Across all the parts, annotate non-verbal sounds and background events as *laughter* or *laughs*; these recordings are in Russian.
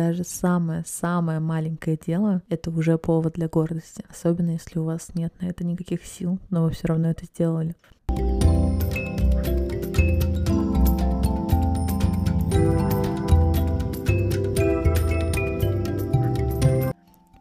даже самое-самое маленькое дело — это уже повод для гордости. Особенно если у вас нет на это никаких сил, но вы все равно это сделали.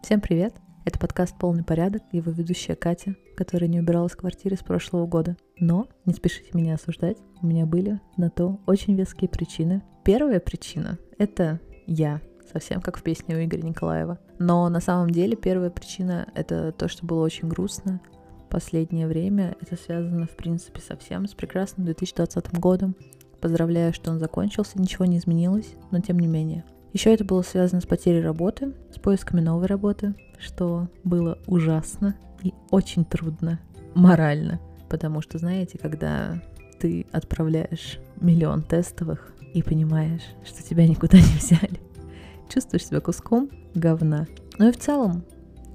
Всем привет! Это подкаст «Полный порядок» и его ведущая Катя, которая не убиралась в квартире с прошлого года. Но не спешите меня осуждать, у меня были на то очень веские причины. Первая причина — это я, совсем как в песне у Игоря Николаева. Но на самом деле первая причина — это то, что было очень грустно. Последнее время это связано, в принципе, совсем с прекрасным 2020 годом. Поздравляю, что он закончился, ничего не изменилось, но тем не менее — еще это было связано с потерей работы, с поисками новой работы, что было ужасно и очень трудно морально. Потому что, знаете, когда ты отправляешь миллион тестовых и понимаешь, что тебя никуда не взяли, чувствуешь себя куском говна. Ну и в целом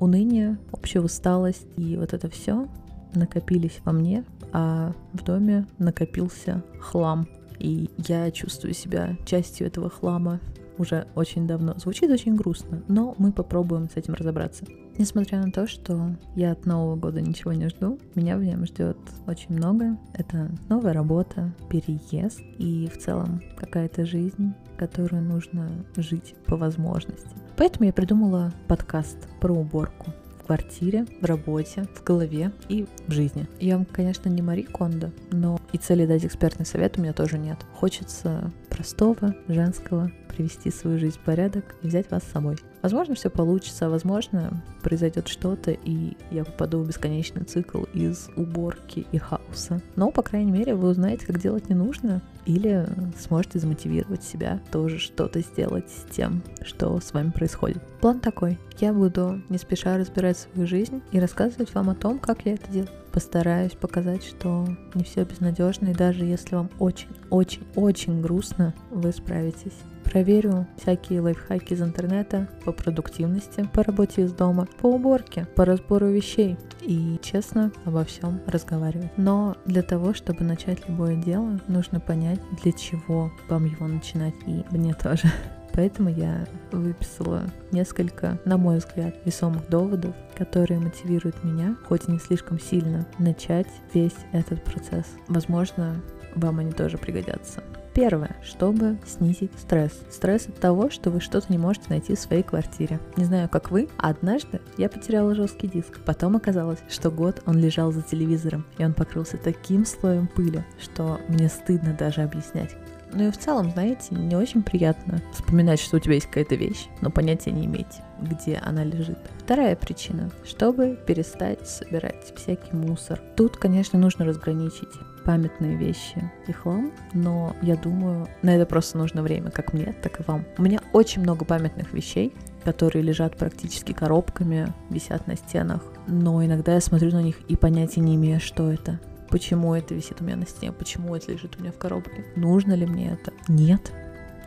уныние, общая усталость и вот это все накопились во мне, а в доме накопился хлам. И я чувствую себя частью этого хлама уже очень давно. Звучит очень грустно, но мы попробуем с этим разобраться. Несмотря на то, что я от Нового года ничего не жду, меня в нем ждет очень много. Это новая работа, переезд и в целом какая-то жизнь, которую нужно жить по возможности. Поэтому я придумала подкаст про уборку в квартире, в работе, в голове и в жизни. Я, конечно, не Мари Кондо, но и цели дать экспертный совет у меня тоже нет. Хочется простого, женского, привести свою жизнь в порядок и взять вас с собой. Возможно, все получится, возможно, произойдет что-то, и я попаду в бесконечный цикл из уборки и хаоса. Но, по крайней мере, вы узнаете, как делать не нужно, или сможете замотивировать себя тоже что-то сделать с тем, что с вами происходит. План такой. Я буду не спеша разбирать свою жизнь и рассказывать вам о том, как я это делаю. Постараюсь показать, что не все безнадежно, и даже если вам очень-очень-очень грустно, вы справитесь. Проверю всякие лайфхаки из интернета по продуктивности, по работе из дома, по уборке, по разбору вещей и честно обо всем разговаривать. Но для того, чтобы начать любое дело, нужно понять, для чего вам его начинать, и мне тоже. Поэтому я выписала несколько, на мой взгляд, весомых доводов, которые мотивируют меня, хоть и не слишком сильно, начать весь этот процесс. Возможно, вам они тоже пригодятся. Первое, чтобы снизить стресс. Стресс от того, что вы что-то не можете найти в своей квартире. Не знаю, как вы, а однажды я потеряла жесткий диск. Потом оказалось, что год он лежал за телевизором, и он покрылся таким слоем пыли, что мне стыдно даже объяснять. Ну и в целом, знаете, не очень приятно вспоминать, что у тебя есть какая-то вещь, но понятия не иметь, где она лежит. Вторая причина, чтобы перестать собирать всякий мусор. Тут, конечно, нужно разграничить памятные вещи и хлам, но я думаю, на это просто нужно время, как мне, так и вам. У меня очень много памятных вещей, которые лежат практически коробками, висят на стенах, но иногда я смотрю на них и понятия не имею, что это. Почему это висит у меня на стене, почему это лежит у меня в коробке, нужно ли мне это? Нет.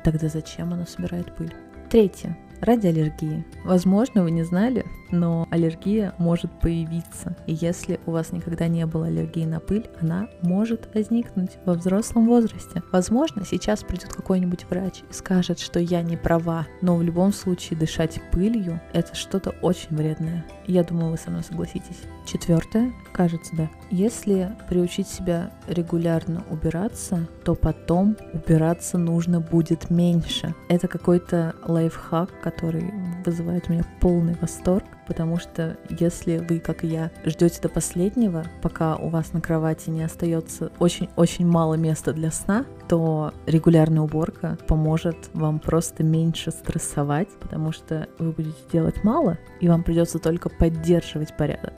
Тогда зачем оно собирает пыль? Третье ради аллергии. Возможно, вы не знали, но аллергия может появиться. И если у вас никогда не было аллергии на пыль, она может возникнуть во взрослом возрасте. Возможно, сейчас придет какой-нибудь врач и скажет, что я не права, но в любом случае дышать пылью – это что-то очень вредное. Я думаю, вы со мной согласитесь. Четвертое, кажется, да. Если приучить себя регулярно убираться, то потом убираться нужно будет меньше. Это какой-то лайфхак, который вызывает у меня полный восторг, потому что если вы, как и я, ждете до последнего, пока у вас на кровати не остается очень-очень мало места для сна, то регулярная уборка поможет вам просто меньше стрессовать, потому что вы будете делать мало, и вам придется только поддерживать порядок.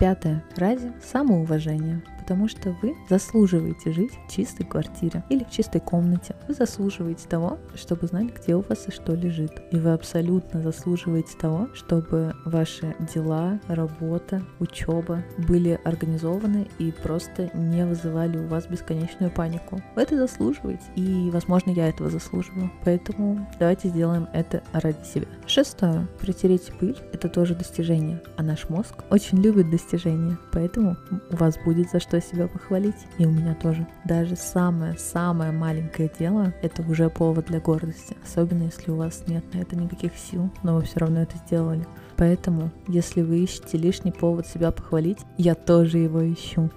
Пятое. Ради самоуважения потому что вы заслуживаете жить в чистой квартире или в чистой комнате. Вы заслуживаете того, чтобы знать, где у вас и что лежит. И вы абсолютно заслуживаете того, чтобы ваши дела, работа, учеба были организованы и просто не вызывали у вас бесконечную панику. Вы это заслуживаете, и, возможно, я этого заслуживаю. Поэтому давайте сделаем это ради себя. Шестое. Притереть пыль – это тоже достижение, а наш мозг очень любит достижения, поэтому у вас будет за что что себя похвалить, и у меня тоже. Даже самое-самое маленькое дело — это уже повод для гордости, особенно если у вас нет на это никаких сил, но вы все равно это сделали. Поэтому, если вы ищете лишний повод себя похвалить, я тоже его ищу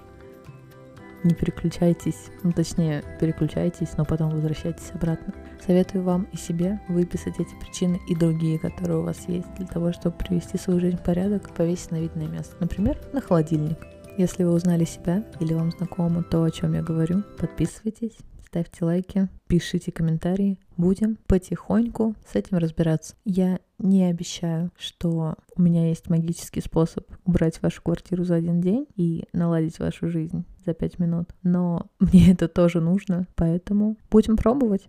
не переключайтесь, ну точнее переключайтесь, но потом возвращайтесь обратно. Советую вам и себе выписать эти причины и другие, которые у вас есть, для того, чтобы привести свою жизнь в порядок, повесить на видное место. Например, на холодильник. Если вы узнали себя или вам знакомо то, о чем я говорю, подписывайтесь, ставьте лайки, пишите комментарии. Будем потихоньку с этим разбираться. Я не обещаю, что у меня есть магический способ убрать вашу квартиру за один день и наладить вашу жизнь за пять минут. Но *laughs* мне это тоже нужно, поэтому будем пробовать.